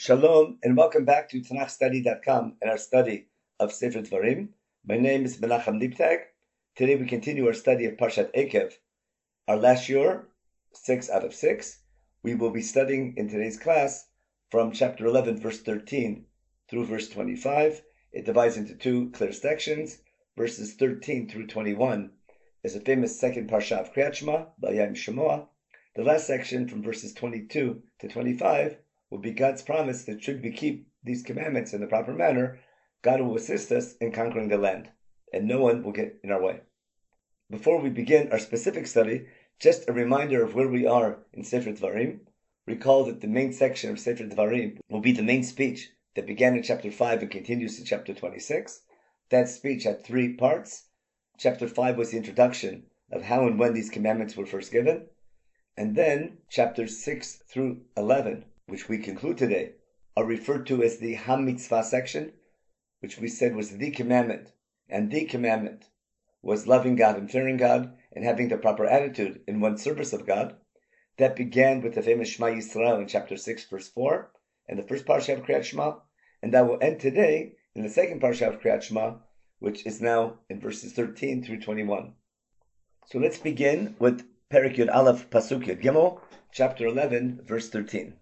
Shalom and welcome back to TanachStudy.com and our study of Sefer Dvarim. My name is Menachem Leibtag. Today we continue our study of Parshat Ekev. Our last year, six out of six, we will be studying in today's class from chapter 11, verse 13 through verse 25. It divides into two clear sections. Verses 13 through 21 is a famous second parsha of Kriyat Shema, Bayam. The last section from verses 22 to 25 will be God's promise that should we keep these commandments in the proper manner, God will assist us in conquering the land, and no one will get in our way. Before we begin our specific study, just a reminder of where we are in Sefer Dvarim. Recall that the main section of Sefer Dvarim will be the main speech that began in chapter 5 and continues to chapter 26. That speech had three parts. Chapter 5 was the introduction of how and when these commandments were first given. And then chapters 6 through 11 which we conclude today, are referred to as the Hamitzvah section, which we said was the commandment. And the commandment was loving God and fearing God and having the proper attitude in one's service of God. That began with the famous Shema Yisrael in chapter 6, verse 4, and the first parsha of Kriyat Shema. And that will end today in the second parsha of Kriyat Shema, which is now in verses 13 through 21. So let's begin with Perek Yud Aleph Pasuk Yud Gimel, chapter 11, verse 13.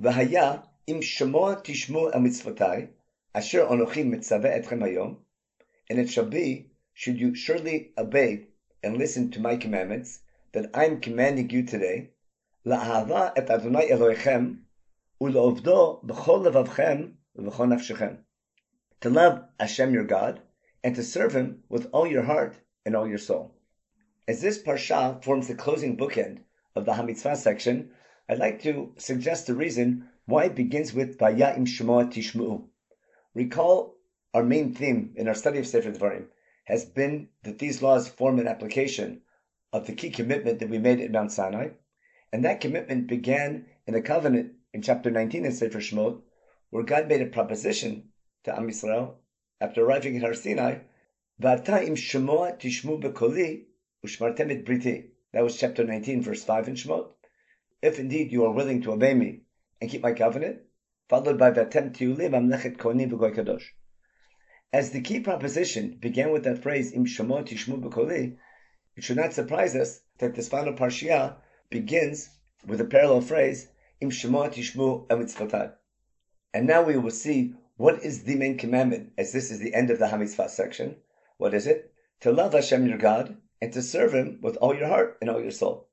והיה אם שמוע תשמעו על מצוותי, אשר אנוכי מצווה אתכם היום, and it shall be, should you surely obey and listen to my commandments, that I am commanding you today, לאהבה את אדוני אלוהיכם, ולעובדו בכל לבבכם ובכל נפשכם. To love Hashem your God, and to serve Him with all your heart and all your soul. As this parsha forms the closing bookend of the Hamitzvah section, I'd like to suggest the reason why it begins with Vaya'im Shema Tishmu'u. Recall our main theme in our study of Sefer Dvarim has been that these laws form an application of the key commitment that we made at Mount Sinai, and that commitment began in a covenant in chapter 19 in Sefer Shemot, where God made a proposition to Am Yisrael after arriving at Har Sinai, V'ata im shemoa tishmu bekoli ushmartem et briti. That was chapter 19, verse 5 in Shemot if indeed you are willing to obey me and keep my covenant, followed by Vatem Tiulim Amlechet Kohanim V'Goy Kadosh. As the key proposition began with that phrase Im Shemot Tishmu B'Koli, it should not surprise us that this final parsha begins with a parallel phrase Im Shemot Tishmu Amitzvotai. And now we will see what is the main commandment, as this is the end of the Hamitzvah section. What is it? To love Hashem your God and to serve Him with all your heart and all your soul.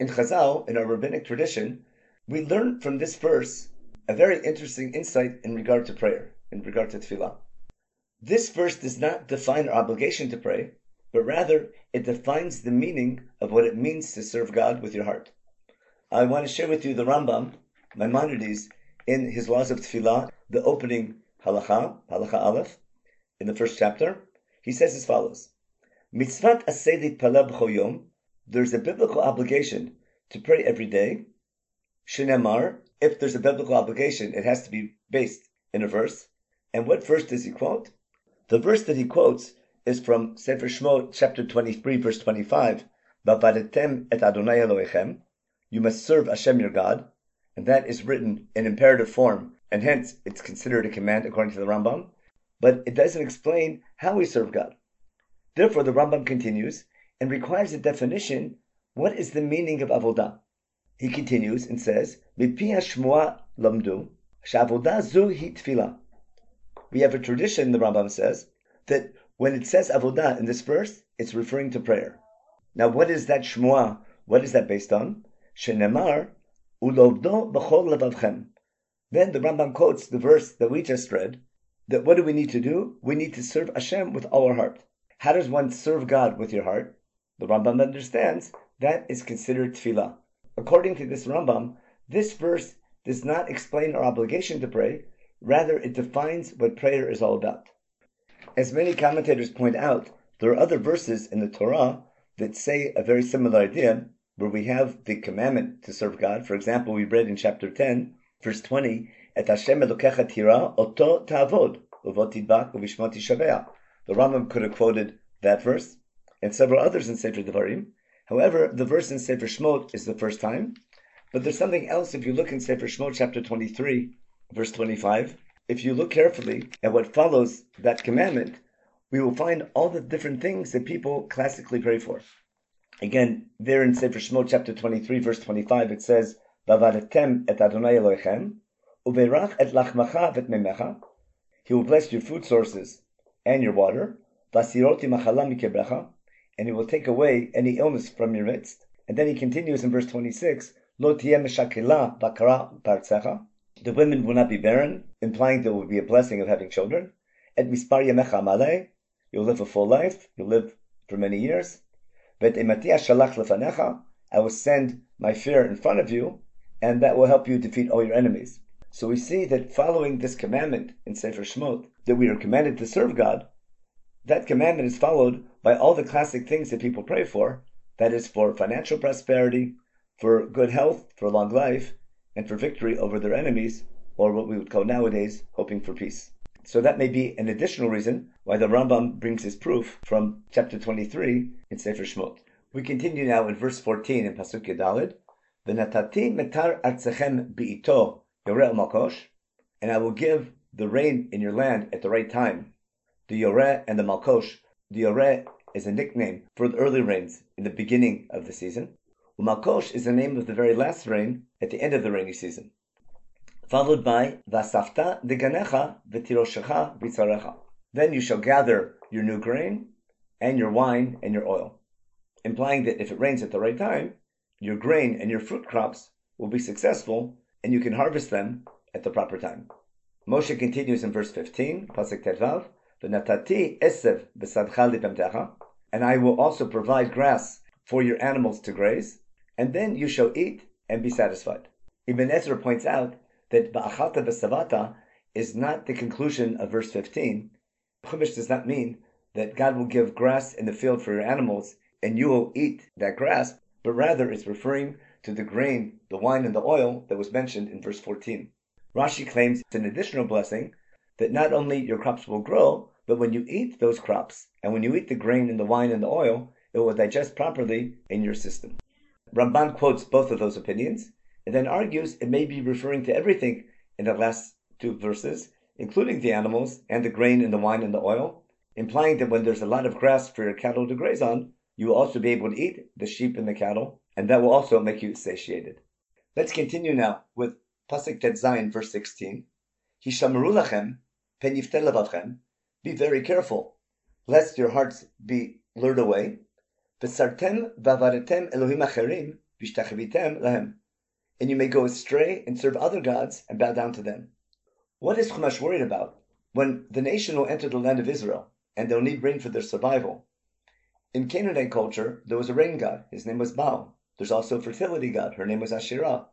In Chazal, in our rabbinic tradition, we learn from this verse a very interesting insight in regard to prayer, in regard to tefillah. This verse does not define our obligation to pray, but rather it defines the meaning of what it means to serve God with your heart. I want to share with you the Rambam, Maimonides, in his laws of tefillah, the opening halacha, halacha aleph, in the first chapter. He says as follows: Mitzvat aseh litpaleh b'chol there's a biblical obligation to pray every day. Shinemar, if there's a biblical obligation, it has to be based in a verse. And what verse does he quote? The verse that he quotes is from Sefer Shemot, chapter 23, verse 25. Bavadetem et Adonai Elohechem. You must serve Hashem your God. And that is written in imperative form, and hence it's considered a command according to the Rambam. But it doesn't explain how we serve God. Therefore, the Rambam continues, and requires a definition. What is the meaning of avodah? He continues and says, "Mipi hashmua lamdu shavodah zu We have a tradition, the Rambam says, that when it says avodah in this verse, it's referring to prayer. Now, what is that shmua? What is that based on? Shenemar ulovdo b'chol levavchem. Then the Rambam quotes the verse that we just read. That what do we need to do? We need to serve Hashem with all our heart. How does one serve God with your heart? The Rambam understands that is considered tefillah. According to this Rambam, this verse does not explain our obligation to pray, rather it defines what prayer is all about. As many commentators point out, there are other verses in the Torah that say a very similar idea, where we have the commandment to serve God. For example, we read in chapter 10, verse 20, Et Hashem Elokecha tira oto ta'avod, uvot tidbak uvishmot The Rambam could have quoted that verse and several others in Sefer Devarim. However, the verse in Sefer Shmot is the first time, but there's something else if you look in Sefer Shmot chapter 23, verse 25, if you look carefully at what follows that commandment, we will find all the different things that people classically pray for. Again, there in Sefer Shemot chapter 23, verse 25, it says, Vavaretem et Adonai Elohechem, uberach et lachmacha vet. He will bless your food sources and your water. Vasiroti machala mikebrecha. And he will take away any illness from your midst. And then he continues in verse 26, Lo bakara partzecha. The women will not be barren, implying there will be a blessing of having children. Et mispar yamecha. You'll live a full life. You'll live for many years. Ematia shalach lefanecha. I will send my fear in front of you, and that will help you defeat all your enemies. So we see that following this commandment in Sefer Shemot, that we are commanded to serve God, that commandment is followed by all the classic things that people pray for. That is for financial prosperity, for good health, for long life, and for victory over their enemies, or what we would call nowadays hoping for peace. So that may be an additional reason why the Rambam brings his proof from chapter 23 in Sefer Shemot. We continue now in verse 14 in Pasuk Yud Dalet. V'natati metar artzechem bi'ito yoreh malkosh, and I will give the rain in your land at the right time. The yoreh and the malkosh. The yoreh is a nickname for the early rains in the beginning of the season. Umalkosh is the name of the very last rain at the end of the rainy season. Followed by Vasafta deganecha v'tiroshecha b'tzarecha. Then you shall gather your new grain and your wine and your oil. Implying that if it rains at the right time, your grain and your fruit crops will be successful and you can harvest them at the proper time. Moshe continues in verse 15, Pasuk Tet Vav, And I will also provide grass for your animals to graze, and then you shall eat and be satisfied. Ibn Ezra points out that ba'achalta v'savata is not the conclusion of verse 15. Chumash does not mean that God will give grass in the field for your animals and you will eat that grass, but rather it's referring to the grain, the wine, and the oil that was mentioned in verse 14. Rashi claims it's an additional blessing that not only your crops will grow, but when you eat those crops, and when you eat the grain and the wine and the oil, it will digest properly in your system. Ramban quotes both of those opinions, and then argues it may be referring to everything in the last two verses, including the animals and the grain and the wine and the oil, implying that when there's a lot of grass for your cattle to graze on, you will also be able to eat the sheep and the cattle, and that will also make you satiated. Let's continue now with Pasuk Tet Zayin, verse 16. Hishamaru lachem, pen be very careful, lest your hearts be lured away. Lahem. And you may go astray and serve other gods and bow down to them. What is Chumash worried about? When the nation will enter the land of Israel, and they'll need rain for their survival. In Canaanite culture, there was a rain god. His name was Baal. There's also a fertility god. Her name was Asherah.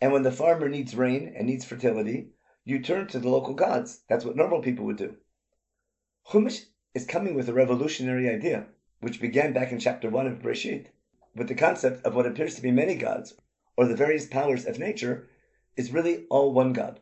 And when the farmer needs rain and needs fertility, you turn to the local gods. That's what normal people would do. Chumash is coming with a revolutionary idea, which began back in chapter 1 of Breshit, with the concept of what appears to be many gods, or the various powers of nature, is really all one God.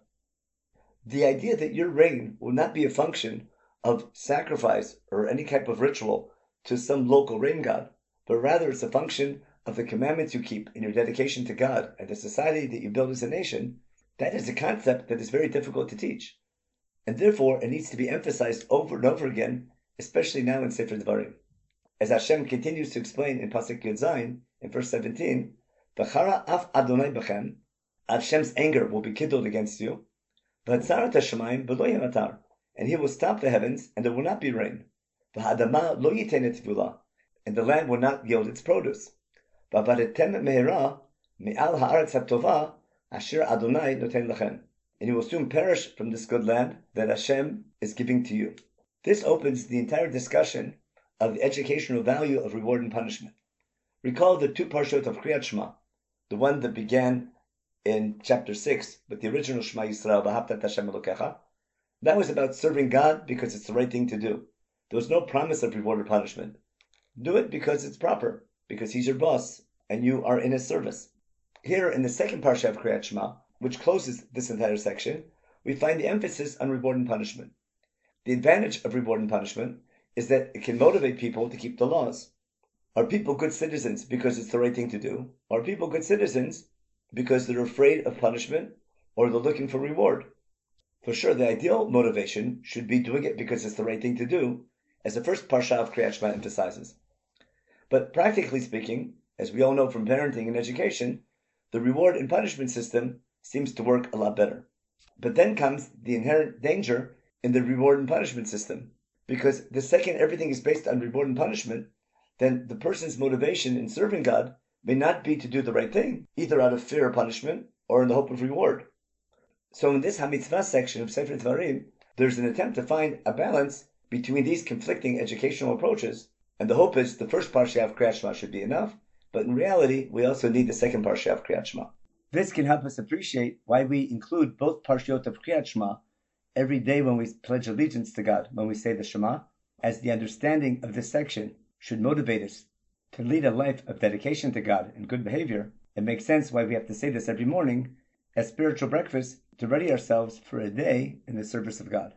The idea that your rain will not be a function of sacrifice or any type of ritual to some local rain god, but rather it's a function of the commandments you keep in your dedication to God and the society that you build as a nation, that is a concept that is very difficult to teach and therefore it needs to be emphasized over and over again, especially now in Sefer Dvarim. As Hashem continues to explain in Pasuk Yud Zayin, in verse 17, V'chara af Adonai b'chem, Hashem's anger will be kindled against you, V'hatzarat Hashemayim v'lo yamatar, and he will stop the heavens, and there will not be rain. V'hadama lo yitenet vula, and the land will not yield its produce. V'avaretem mehera me'al ha'aretz ha'tova, asher Adonai noten lachem and you will soon perish from this good land that Hashem is giving to you. This opens the entire discussion of the educational value of reward and punishment. Recall the two parshot of Kriyat Shema, the one that began in chapter 6 with the original Shema Yisrael, V'ahavta Hashem Elokecha. That was about serving God because it's the right thing to do. There was no promise of reward or punishment. Do it because it's proper, because He's your boss, and you are in His service. Here in the second parsha of Kriyat Shema, which closes this entire section, we find the emphasis on reward and punishment. The advantage of reward and punishment is that it can motivate people to keep the laws. Are people good citizens because it's the right thing to do? Are people good citizens because they're afraid of punishment or they're looking for reward? For sure, the ideal motivation should be doing it because it's the right thing to do, as the first parsha of Kriyat Shema emphasizes. But practically speaking, as we all know from parenting and education, the reward and punishment system seems to work a lot better. But then comes the inherent danger in the reward and punishment system, because the second everything is based on reward and punishment, then the person's motivation in serving God may not be to do the right thing, either out of fear of punishment or in the hope of reward. So in this Hamitzvah section of Sefer Dvarim, there's an attempt to find a balance between these conflicting educational approaches, and the hope is the first parsha of Kriyat Shema should be enough, but in reality, we also need the second parsha of Kriyat Shema. This can help us appreciate why we include both parshiot of Kriyat Shema every day when we pledge allegiance to God, when we say the Shema, as the understanding of this section should motivate us to lead a life of dedication to God and good behavior. It makes sense why we have to say this every morning as spiritual breakfast to ready ourselves for a day in the service of God.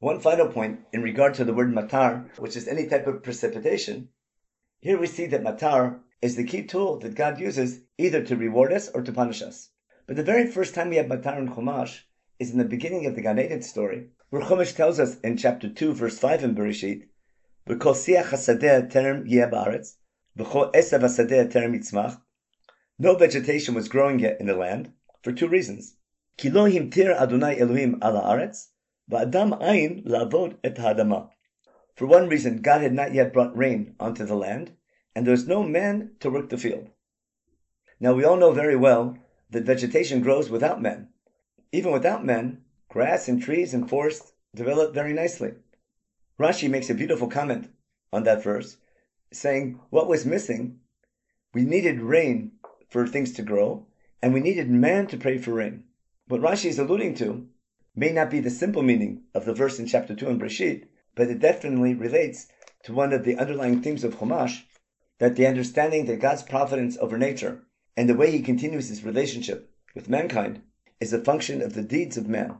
One final point in regard to the word matar, which is any type of precipitation. Here we see that matar is the key tool that God uses either to reward us or to punish us. But the very first time we have Matar and Chumash is in the beginning of the Gan Eden story, where Chumash tells us in chapter 2, verse 5 in Bereshit, B'kol siach hasadeh ba'aretz, B'kol esav yitzmach. No vegetation was growing yet in the land, for two reasons. Kilo tir Adonai Elohim ala aretz, va'adam ayin lavod et ha'adamah. For one reason, God had not yet brought rain onto the land, and there's no man to work the field. Now we all know very well that vegetation grows without men. Even without men, grass and trees and forests develop very nicely. Rashi makes a beautiful comment on that verse, saying what was missing, we needed rain for things to grow, and we needed man to pray for rain. What Rashi is alluding to may not be the simple meaning of the verse in chapter 2 in Breshit, but it definitely relates to one of the underlying themes of Chumash, that the understanding that God's providence over nature and the way he continues his relationship with mankind is a function of the deeds of man.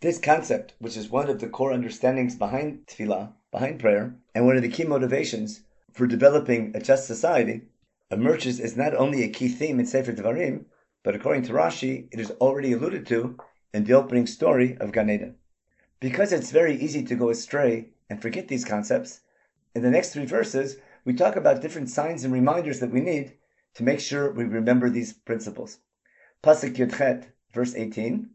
This concept, which is one of the core understandings behind tefillah, behind prayer, and one of the key motivations for developing a just society, emerges as not only a key theme in Sefer Devarim, but according to Rashi, it is already alluded to in the opening story of Gan Eden. Because it's very easy to go astray and forget these concepts, in the next three verses, we talk about different signs and reminders that we need to make sure we remember these principles. Pasuk Yud Chet, verse 18.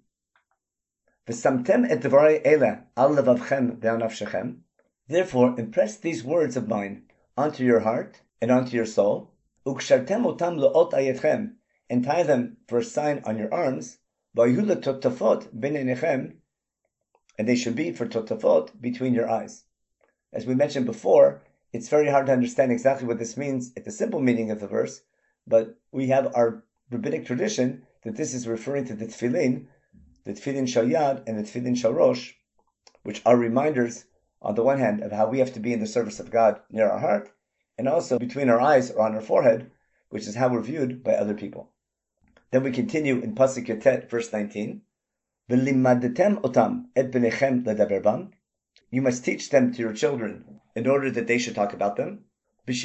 V'samtem et dvarei ele al levavchem ve'anafshechem. Therefore, impress these words of mine onto your heart and onto your soul. And tie them for a sign on your arms, and they should be for totafot between your eyes. As we mentioned before, it's very hard to understand exactly what this means at the simple meaning of the verse, but we have our rabbinic tradition that this is referring to the tefillin, the tefillin shal yad and the tefillin shal rosh, which are reminders, on the one hand, of how we have to be in the service of God near our heart, and also between our eyes or on our forehead, which is how we're viewed by other people. Then we continue in Pasuk Yud Tet, verse 19. otam et benechem You must teach them to your children in order that they should talk about them. And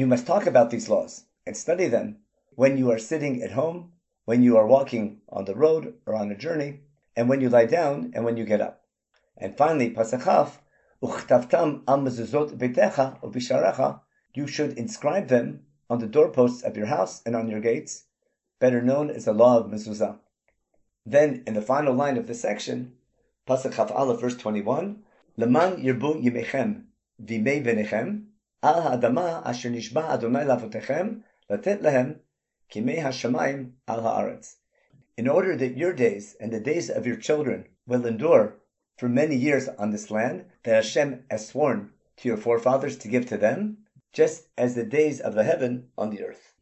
you must talk about these laws and study them when you are sitting at home, when you are walking on the road or on a journey, and when you lie down and when you get up. And finally, Pasuk Chaf, you should inscribe them on the doorposts of your house and on your gates, better known as the law of mezuzah. Then, in the final line of the section, Pasuk Chaf Aleph, verse 21, Leman yirbu yimechem v'imei venechem al ha'adama asher nishba Adonai lavotechem latet lehem kimei hashamayim al haaretz. In order that your days and the days of your children will endure for many years on this land that Hashem has sworn to your forefathers to give to them, just as the days of the heaven on the earth.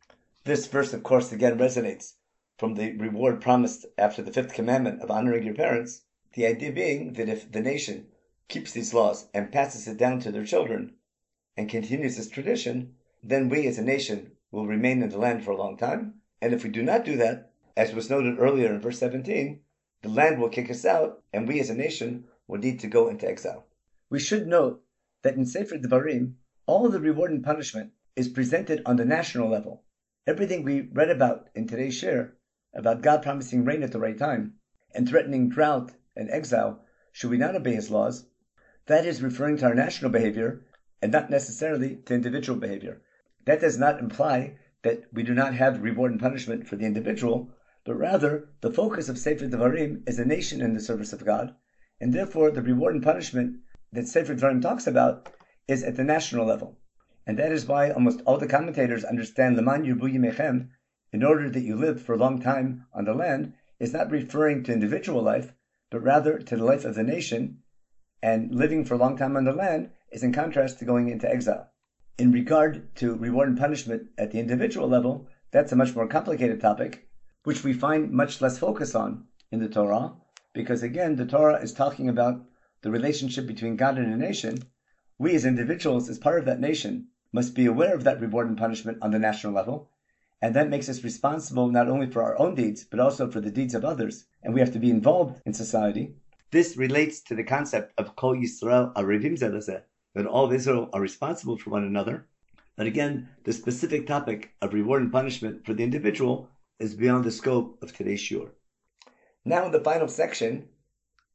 This verse, of course, again resonates from the reward promised after the fifth commandment of honoring your parents. The idea being that if the nation keeps these laws and passes it down to their children and continues this tradition, then we as a nation will remain in the land for a long time. And if we do not do that, as was noted earlier in verse 17, the land will kick us out and we as a nation will need to go into exile. We should note that in Sefer Devarim, all the reward and punishment is presented on the national level, Everything we read about in today's shiur, about God promising rain at the right time and threatening drought and exile, should we not obey his laws, that is referring to our national behavior and not necessarily to individual behavior. That does not imply that we do not have reward and punishment for the individual, but rather the focus of Sefer Devarim is a nation in the service of God, and therefore the reward and punishment that Sefer Devarim talks about is at the national level. And that is why almost all the commentators understand Leman Yirbu Yimechem, in order that you live for a long time on the land, is not referring to individual life, but rather to the life of the nation, and living for a long time on the land is in contrast to going into exile. In regard to reward and punishment at the individual level, that's a much more complicated topic, which we find much less focus on in the Torah, because again, the Torah is talking about the relationship between God and a nation. We as individuals, as part of that nation, must be aware of that reward and punishment on the national level, and that makes us responsible not only for our own deeds, but also for the deeds of others, and we have to be involved in society. This relates to the concept of Kol Yisrael Arivim Zeh LaZeh, that all of Israel are responsible for one another. But again, the specific topic of reward and punishment for the individual is beyond the scope of today's shiur. Now, in the final section,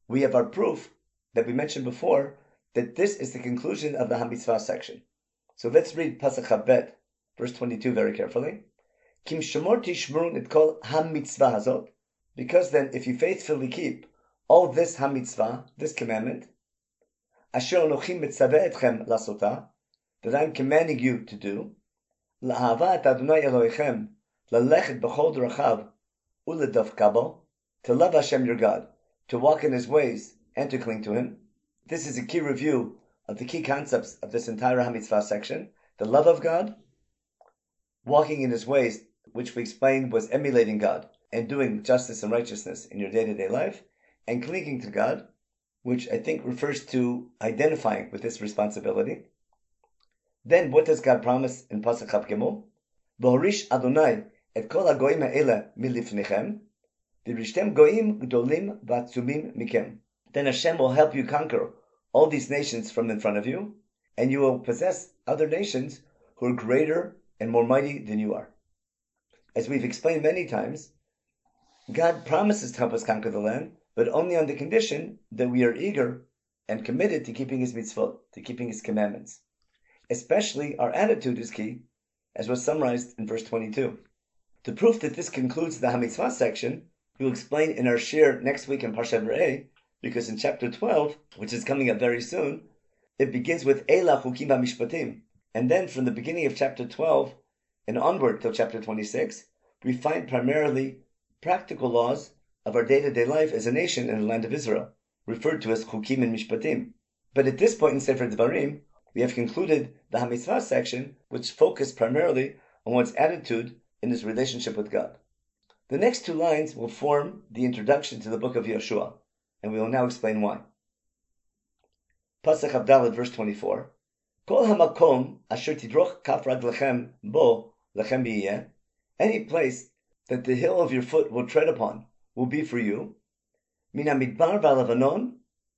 we have our proof that we mentioned before that this is the conclusion of the Hamitzvah section. So let's read Pasuk Chaf Bet, verse 22 very carefully. Kim shemor tishmurun it kol ha-mitzvah hazot. Because then, if you faithfully keep all this ha-mitzvah, this commandment, asher anochim mitzaveh etchem lasota, that I'm commanding you to do, la'avat Adonai Elohechem, lalechet b'chol drachav, uledav kabo, to love Hashem your God, to walk in His ways, and to cling to Him. This is a key review of the key concepts of this entire HaMitzvah section, the love of God, walking in His ways, which we explained was emulating God and doing justice and righteousness in your day-to-day life, and clinging to God, which I think refers to identifying with this responsibility. Then what does God promise in Pasuk Gimel? V'horish Adonai et kol hagoyim ha'ele milifnichem, v'rishtem goyim gdolim v'atzumim mikem. Then Hashem will help you conquer all these nations from in front of you, and you will possess other nations who are greater and more mighty than you are. As we've explained many times, God promises to help us conquer the land, but only on the condition that we are eager and committed to keeping His mitzvot, to keeping His commandments. Especially our attitude is key, as was summarized in verse 22. To prove that this concludes the Hamitzvah section, we will explain in our shiur next week in Parshat Re'eh, because in chapter 12, which is coming up very soon, it begins with Eila Chukim Mishpatim. And then from the beginning of chapter 12 and onward till chapter 26, we find primarily practical laws of our day-to-day life as a nation in the land of Israel, referred to as Chukim and Mishpatim. But at this point in Sefer Devarim, we have concluded the Hamitzvah section, which focused primarily on one's attitude in his relationship with God. The next two lines will form the introduction to the book of Yehoshua and we will now explain why. Pasuk Abdalad, verse 24. Kol hamakom asher tidroch kaf lechem bo lechem biyeh. Any place that the heel of your foot will tread upon will be for you. Min hamidbar v'alavanon,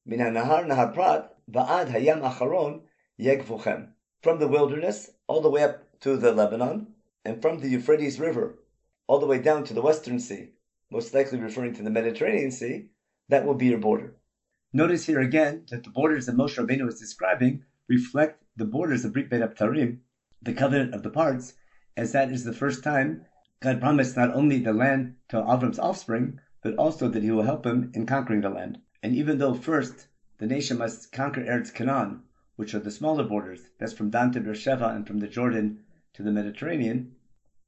min hanahar nahar prat, va'ad hayam acharon yegvuchem. From the wilderness all the way up to the Lebanon, and from the Euphrates River all the way down to the Western Sea, most likely referring to the Mediterranean Sea, that will be your border. Notice here again that the borders that Moshe Rabbeinu is describing reflect the borders of Brit Bein HaBetarim, the covenant of the parts, as that is the first time God promised not only the land to Avram's offspring, but also that he will help him in conquering the land. And even though first the nation must conquer Eretz Canaan, which are the smaller borders, that's from Dan to Beersheba and from the Jordan to the Mediterranean,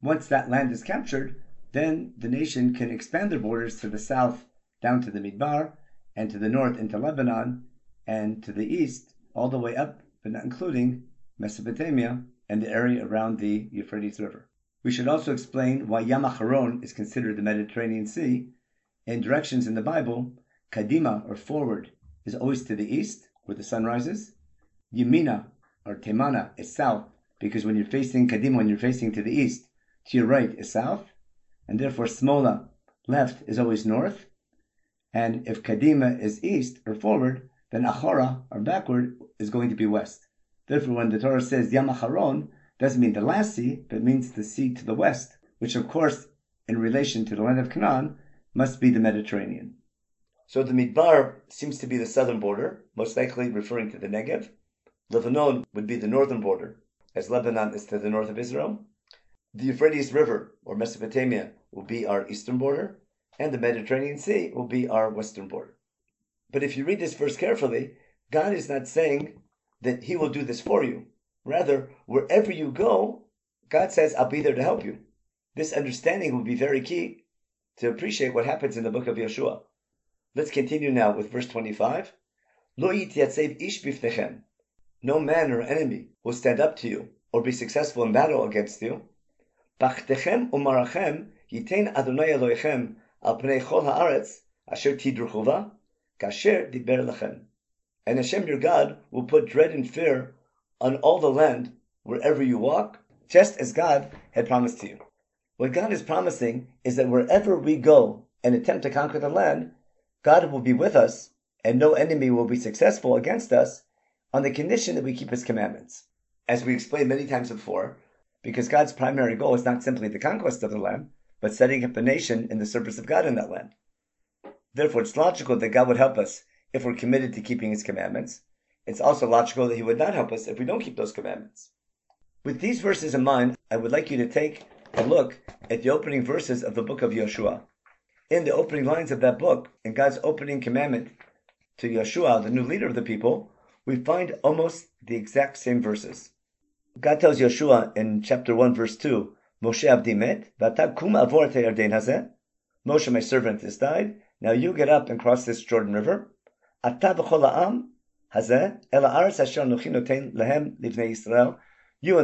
once that land is captured, then the nation can expand their borders to the south down to the Midbar, and to the north into Lebanon, and to the east all the way up, but not including Mesopotamia and the area around the Euphrates River. We should also explain why Yam Acharon is considered the Mediterranean Sea. In directions in the Bible, Kadima, or forward, is always to the east, where the sun rises. Yemina, or Temana, is south, because when you're facing Kadima, when you're facing to the east, to your right is south, and therefore Smola, left, is always north, and if Kadima is east or forward, then Achora or backward is going to be west. Therefore, when the Torah says Yam doesn't mean the last sea, but means the sea to the west, which of course, in relation to the land of Canaan, must be the Mediterranean. So the Midbar seems to be the southern border, most likely referring to the Negev. Lebanon would be the northern border, as Lebanon is to the north of Israel. The Euphrates River, or Mesopotamia, will be our eastern border, and the Mediterranean Sea will be our western border. But if you read this verse carefully, God is not saying that He will do this for you. Rather, wherever you go, God says, I'll be there to help you. This understanding will be very key to appreciate what happens in the book of Yehoshua. Let's continue now with verse 25. Lo ish. No man or enemy will stand up to you or be successful in battle against you. Yitain Adonai kasher diber lechem. And Hashem your God will put dread and fear on all the land wherever you walk, just as God had promised to you. What God is promising is that wherever we go and attempt to conquer the land, God will be with us, and no enemy will be successful against us on the condition that we keep his commandments. As we explained many times before, because God's primary goal is not simply the conquest of the land, but setting up a nation in the service of God in that land. Therefore, it's logical that God would help us if we're committed to keeping his commandments. It's also logical that he would not help us if we don't keep those commandments. With these verses in mind, I would like you to take a look at the opening verses of the book of Yehoshua. In the opening lines of that book, in God's opening commandment to Yehoshua, the new leader of the people, we find almost the exact same verses. God tells Yehoshua in chapter 1, verse 2, Moshe avdi met, kum avor. Moshe, my servant, has died. Now you get up and cross this Jordan River. You and the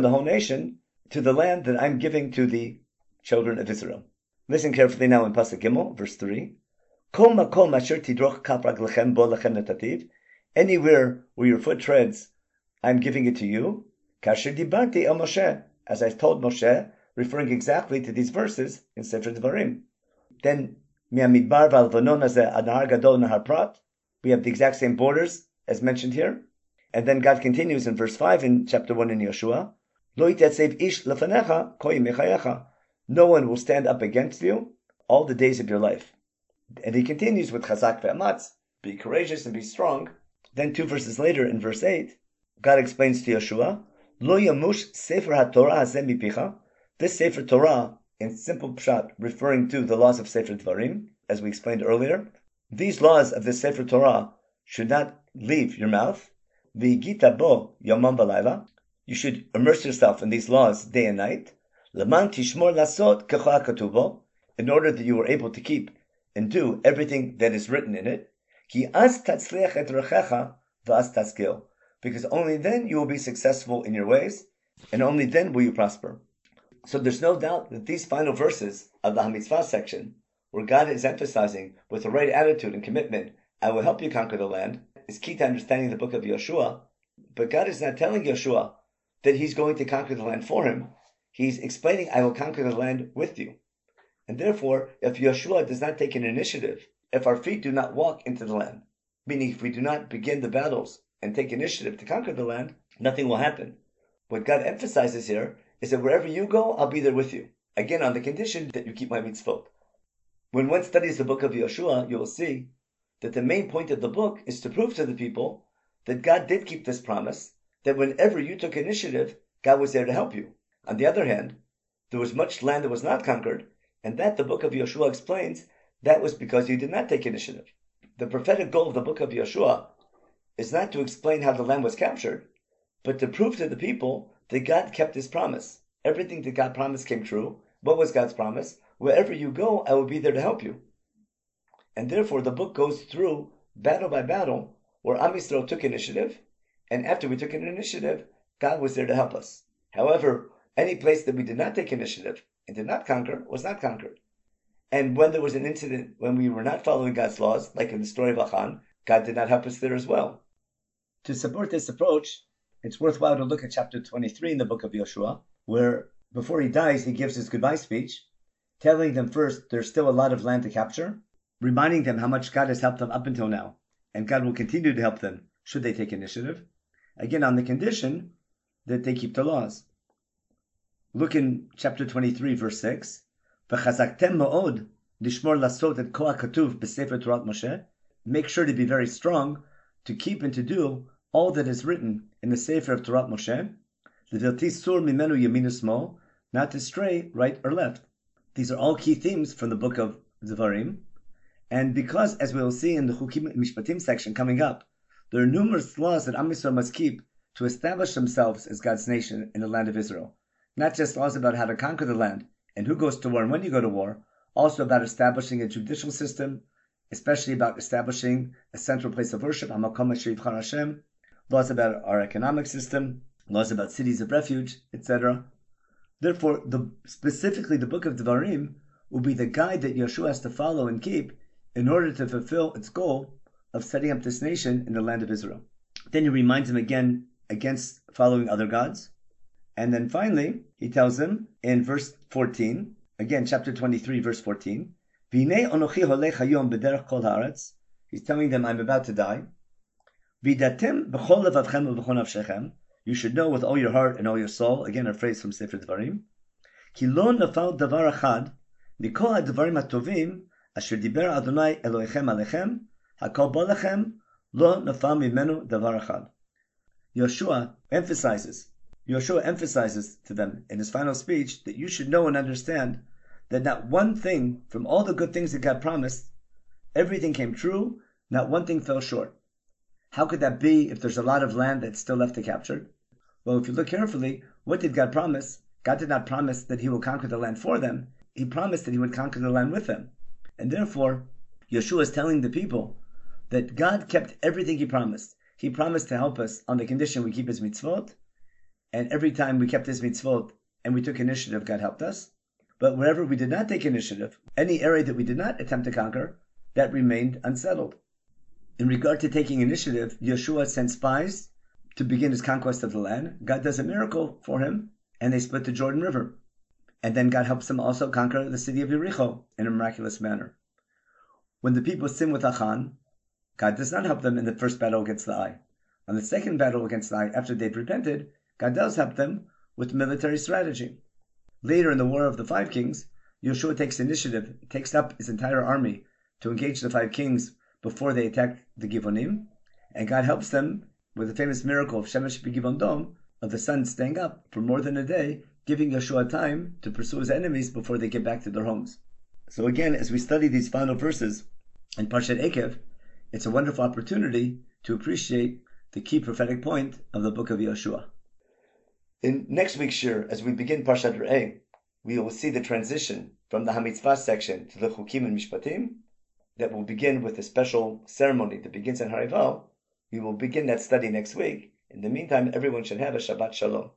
whole nation to the land that I'm giving to the children of Israel. Listen carefully now in Pasuk Gimel, verse 3. Kol makom asher tidroch kap raglechem bo lechem. Anywhere where your foot treads, I'm giving it to you. El as I told Moshe, referring exactly to these verses in Sefer Devarim. Then. We have the exact same borders as mentioned here. And then God continues in verse 5 in chapter 1 in Yehoshua. No one will stand up against you all the days of your life. And he continues with Chazak ve'amatz, be courageous and be strong. Then two verses later, in verse 8, God explains to Yehoshua, Lo yamush sefer haTorah mipicha. This sefer Torah, in simple pshat, referring to the laws of Sefer Dvarim, as we explained earlier, these laws of the Sefer Torah should not leave your mouth. V'gita bo yomam v'layla. You should immerse yourself in these laws day and night. Laman tishmor lasot katubo, in order that you are able to keep and do everything that is written in it. Ki as tatzliach et rechecha taskil. Because only then you will be successful in your ways, and only then will you prosper. So there's no doubt that these final verses of the Hamitzvah section, where God is emphasizing with the right attitude and commitment, I will help you conquer the land, is key to understanding the book of Yehoshua. But God is not telling Yehoshua that he's going to conquer the land for him. He's explaining, I will conquer the land with you. And therefore, if Yehoshua does not take an initiative, if our feet do not walk into the land, meaning if we do not begin the battles and take initiative to conquer the land, nothing will happen. What God emphasizes here is that wherever you go, I'll be there with you. Again, on the condition that you keep my mitzvot. When one studies the book of Yehoshua, you will see that the main point of the book is to prove to the people that God did keep this promise that whenever you took initiative, God was there to help you. On the other hand, there was much land that was not conquered, and that the book of Yehoshua explains that was because you did not take initiative. The prophetic goal of the book of Yehoshua is not to explain how the land was captured, but to prove to the people that God kept his promise. Everything that God promised came true. What was God's promise? Wherever you go, I will be there to help you. And therefore, the book goes through battle by battle where Am Yisrael took initiative and after we took an initiative, God was there to help us. However, any place that we did not take initiative and did not conquer was not conquered. And when there was an incident when we were not following God's laws, like in the story of Achan, God did not help us there as well. To support this approach, it's worthwhile to look at chapter 23 in the book of Joshua, where before he dies, he gives his goodbye speech, telling them first there's still a lot of land to capture, reminding them how much God has helped them up until now, and God will continue to help them should they take initiative, Again, on the condition that they keep the laws. look in chapter 23, verse 6. V'chazaktem ma'od lishmor lasot et koa katuv b'sefer Torah Moshe. Make sure to be very strong to keep and to do all that is written in the Sefer of Torah Moshe. Sur not to stray right or left. These are all key themes from the book of Devarim. And because, as we will see in the Chukim Mishpatim section coming up, there are numerous laws that Am Yisrael must keep to establish themselves as God's nation in the land of Israel. Not just laws about how to conquer the land and who goes to war and when you go to war, also about establishing a judicial system, especially about establishing a central place of worship, Hamakom Hashem, laws about our economic system, laws about cities of refuge, etc. Therefore, the, specifically the book of Devarim will be the guide that Yehoshua has to follow and keep in order to fulfill its goal of setting up this nation in the land of Israel. Then he reminds him again against following other gods. And then finally, he tells him in verse 14, again, chapter 23, verse 14, He's telling them, I'm about to die. You should know with all your heart and all your soul. Again, a phrase from Sefer Dvarim. כי לא נפל דבר אחד מכל הדברים הטובים אשר דיבר אדוני אלוהיכם עליכם, הכל בא לכם, lo nafal ממנו דבר achad." Yehoshua emphasizes, Yehoshua emphasizes to them in his final speech that you should know and understand that not one thing from all the good things that God promised, everything came true, not one thing fell short. How could that be if there's a lot of land that's still left to capture? Well, if you look carefully, what did God promise? God did not promise that he will conquer the land for them. He promised that he would conquer the land with them. And therefore, Yehoshua is telling the people that God kept everything he promised. He promised to help us on the condition we keep his mitzvot. And every time we kept his mitzvot and we took initiative, God helped us. But wherever we did not take initiative, any area that we did not attempt to conquer, that remained unsettled. In regard to taking initiative, Yehoshua sent spies to begin his conquest of the land. God does a miracle for him, and they split the Jordan River. And then God helps them also conquer the city of Jericho in a miraculous manner. When the people sin with Achan, God does not help them in the first battle against the Ai. On the second battle against the Ai, after they've repented, God does help them with military strategy. Later in the War of the Five Kings, Yehoshua takes initiative, takes up his entire army to engage the five kings before they attack the Givonim, and God helps them with the famous miracle of Shemesh B'Givon Dom, of the sun staying up for more than a day, giving Yehoshua time to pursue his enemies before they get back to their homes. So again, as we study these final verses in Parshat Ekev, it's a wonderful opportunity to appreciate the key prophetic point of the book of Yehoshua. In next week's year, as we begin Parshat Re'eh, we will see the transition from the Hamitzvah section to the Chukim and Mishpatim that will begin with a special ceremony that begins in Har Eival. We will begin that study next week. In the meantime, everyone should have a Shabbat Shalom.